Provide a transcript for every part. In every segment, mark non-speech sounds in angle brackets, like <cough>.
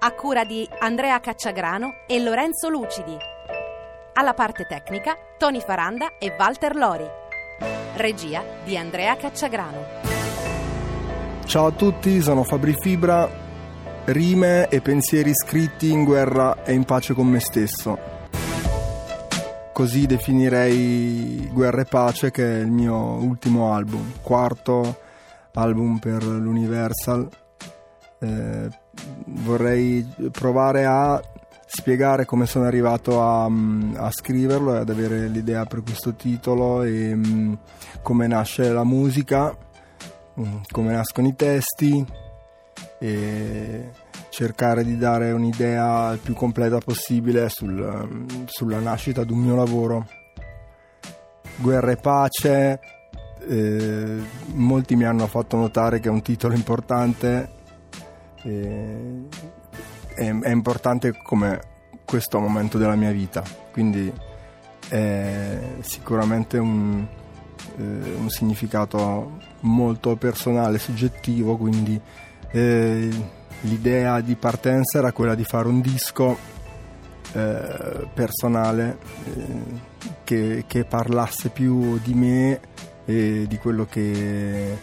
a cura di Andrea Cacciagrano e Lorenzo Lucidi. Alla parte tecnica Tony Faranda e Walter Lori. Regia di Andrea Cacciagrano. Ciao a tutti, sono Fabri Fibra, rime e pensieri scritti in guerra e in pace con me stesso. Così definirei Guerra e Pace che è il mio ultimo album, quarto album per l'Universal. Eh, vorrei provare a spiegare come sono arrivato a, a, scriverlo e ad avere l'idea per questo titolo e um, come nasce la musica, um, come nascono i testi e cercare di dare un'idea il più completa possibile sul, um, sulla nascita di un mio lavoro. Guerra e pace, eh, molti mi hanno fatto notare che è un titolo importante, eh, è, è, importante come questo momento della mia vita, quindi è sicuramente un, eh, un significato molto personale, soggettivo, quindi eh, l'idea di partenza era quella di fare un disco eh, personale eh, che, che parlasse più di me e di quello che,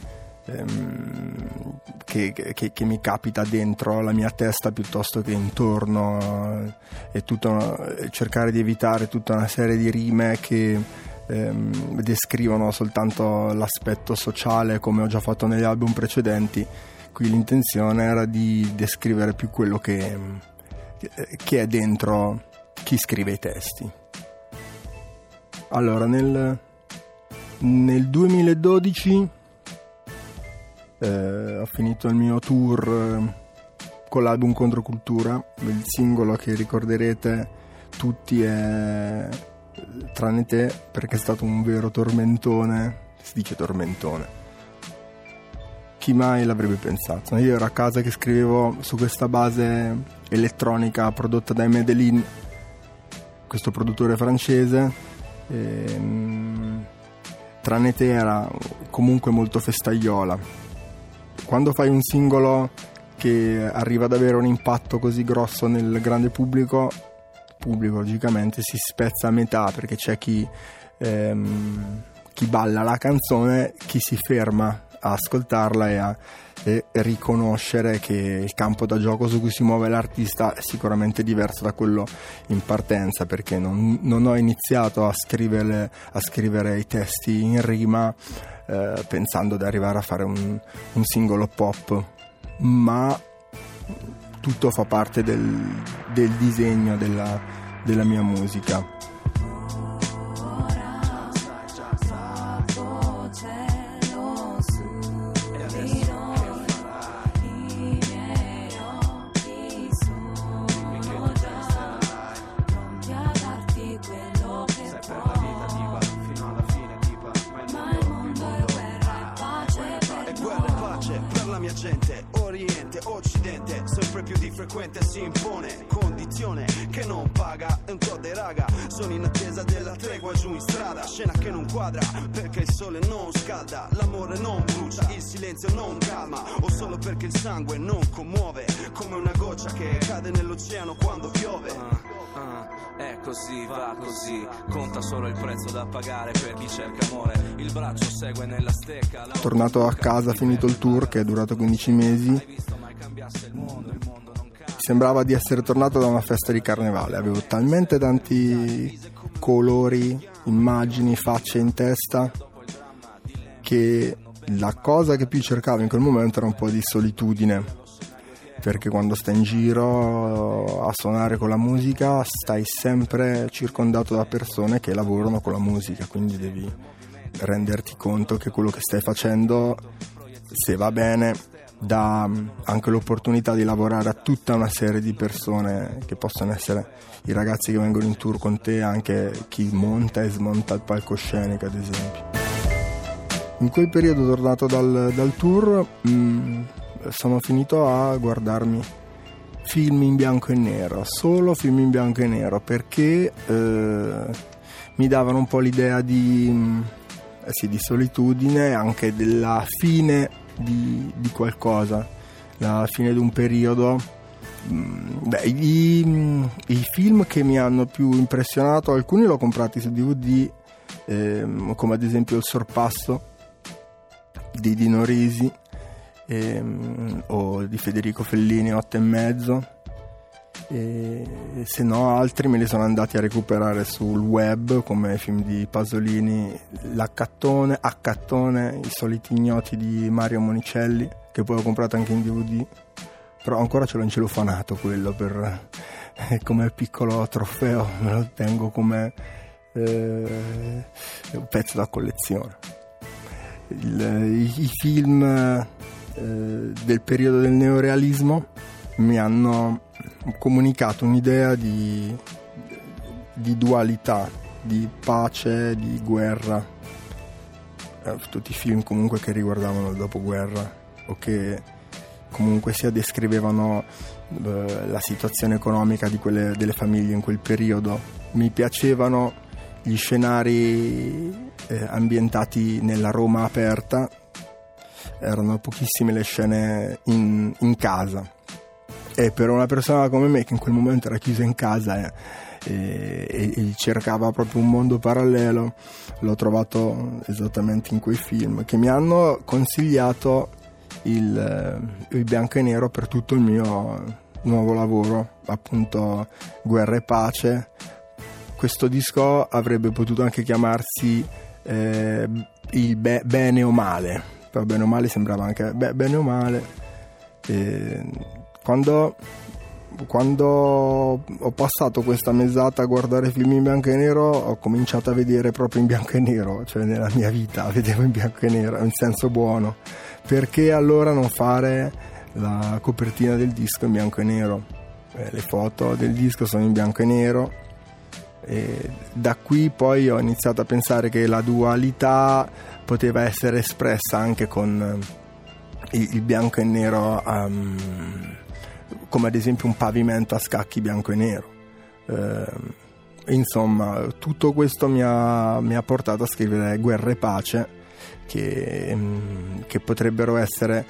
ehm, che, che, che, mi capita dentro la mia testa piuttosto che intorno e tutto, cercare di evitare tutta una serie di rime che ehm, descrivono soltanto l'aspetto sociale come ho già fatto negli album precedenti. Qui l'intenzione era di descrivere più quello che, che è dentro chi scrive i testi. Allora nel nel 2012 eh, ho finito il mio tour eh, con l'album Controcultura, il singolo che ricorderete tutti è tranne te perché è stato un vero tormentone, si dice tormentone. Chi mai l'avrebbe pensato? Io ero a casa che scrivevo su questa base elettronica prodotta da Medellin, questo produttore francese. E, ehm, tranne te era comunque molto festaiola. Quando fai un singolo che arriva ad avere un impatto così grosso nel grande pubblico, pubblico logicamente si spezza a metà perché c'è chi, ehm, chi balla la canzone, chi si ferma a ascoltarla e a e riconoscere che il campo da gioco su cui si muove l'artista è sicuramente diverso da quello in partenza perché non, non ho iniziato a scrivere, a scrivere, i testi in rima eh, pensando di arrivare a fare un, un singolo pop ma tutto fa parte del, del disegno della, della mia musica raga Sono in attesa della tregua giù in strada. Scena che non quadra Perché il sole non scalda L'amore non brucia Il silenzio non calma O solo perché il sangue non commuove Come una goccia che cade nell'oceano quando piove. Uh, uh, è così, va così. Conta solo il prezzo da pagare per chi cerca amore. Il braccio segue nella stecca Tornato a casa, finito il tour che è durato 15 mesi sembrava di essere tornato da una festa di carnevale, avevo talmente tanti colori, immagini, facce in testa che la cosa che più cercavo in quel momento era un po' di solitudine, perché quando stai in giro a suonare con la musica stai sempre circondato da persone che lavorano con la musica, quindi devi renderti conto che quello che stai facendo, se va bene, dà mm, anche l'opportunità di lavorare a tutta una serie di persone che possono essere i ragazzi che vengono in tour con te, anche chi monta e smonta il palcoscenico ad esempio. In quel periodo tornato dal, dal tour mh, mm, sono finito a guardarmi film in bianco e nero, solo film in bianco e nero perché eh, mi davano un po' l'idea di, mm, eh sì, di solitudine, anche della fine di, di, qualcosa, la fine di un periodo. Mm, beh, i, i, film che mi hanno più impressionato, alcuni l'ho comprati su DVD, ehm, come ad esempio Il sorpasso di Dino Risi ehm, o di Federico Fellini 8 e mezzo e se no altri me li sono andati a recuperare sul web come film di Pasolini L'Accattone, Accattone, i soliti ignoti di Mario Monicelli che poi ho comprato anche in DVD però ancora ce l'ho in celofanato quello per, eh, come piccolo trofeo me lo tengo come eh, un pezzo da collezione. Il, i, i, film eh, del periodo del neorealismo mi hanno comunicato un'idea di, di dualità, di pace, di guerra. Eh, tutti i film comunque che riguardavano il dopoguerra o che comunque sia descrivevano eh, la situazione economica quelle, delle famiglie in quel periodo. Mi piacevano gli scenari eh, ambientati nella Roma aperta, erano pochissime le scene in, in casa e per una persona come me che in quel momento era chiusa in casa e, e, e cercava proprio un mondo parallelo, l'ho trovato esattamente in quei film che mi hanno consigliato il, il bianco e nero per tutto il mio nuovo lavoro, appunto Guerra e Pace. Questo disco avrebbe potuto anche chiamarsi eh, il be- Bene o Male, però Bene o Male sembrava anche be- Bene o Male. Eh, quando, quando ho passato questa mesata a guardare film in bianco e nero ho cominciato a vedere proprio in bianco e nero, cioè nella mia vita <laughs> vedevo in bianco e nero, in senso buono. Perché allora non fare la copertina del disco in bianco e nero? Eh, le foto del disco sono in bianco e nero. E da qui poi ho iniziato a pensare che la dualità poteva essere espressa anche con il bianco e nero um, come ad esempio un pavimento a scacchi bianco e nero. Eh, insomma, tutto questo mi ha, mi ha, portato a scrivere Guerra e Pace, che, mm, che potrebbero essere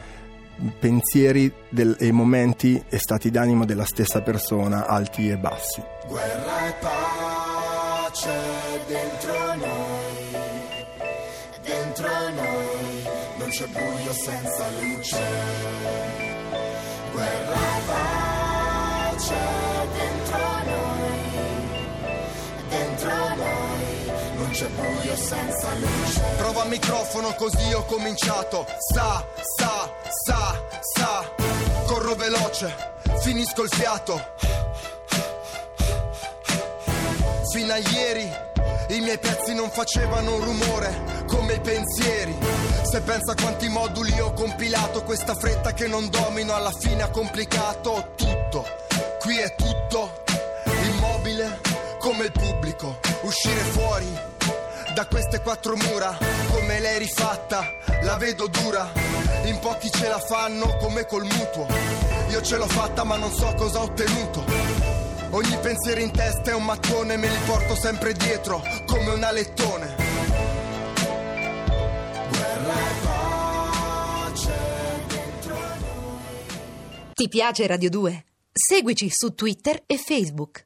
pensieri del, e momenti e stati d'animo della stessa persona, alti e bassi. Guerra e pace dentro noi, dentro noi, non c'è buio senza luce guerra c'è buio senza luce. Prova il microfono così ho cominciato, sa, sa, sa, sa, corro veloce, finisco il fiato. Fino a ieri i miei pezzi non facevano rumore come i pensieri. Se pensa quanti moduli ho compilato, questa fretta che non domino alla fine ha complicato tutto. Qui è tutto come il pubblico. Uscire fuori da queste quattro mura, come l'hai rifatta, la vedo dura. In pochi ce la fanno come col mutuo. Io ce l'ho fatta ma non so cosa ho ottenuto. Ogni pensiero in testa è un mattone, me li porto sempre dietro come un alettone. Guerra e pace dentro noi. Ti piace Radio 2? Seguici su Twitter e Facebook.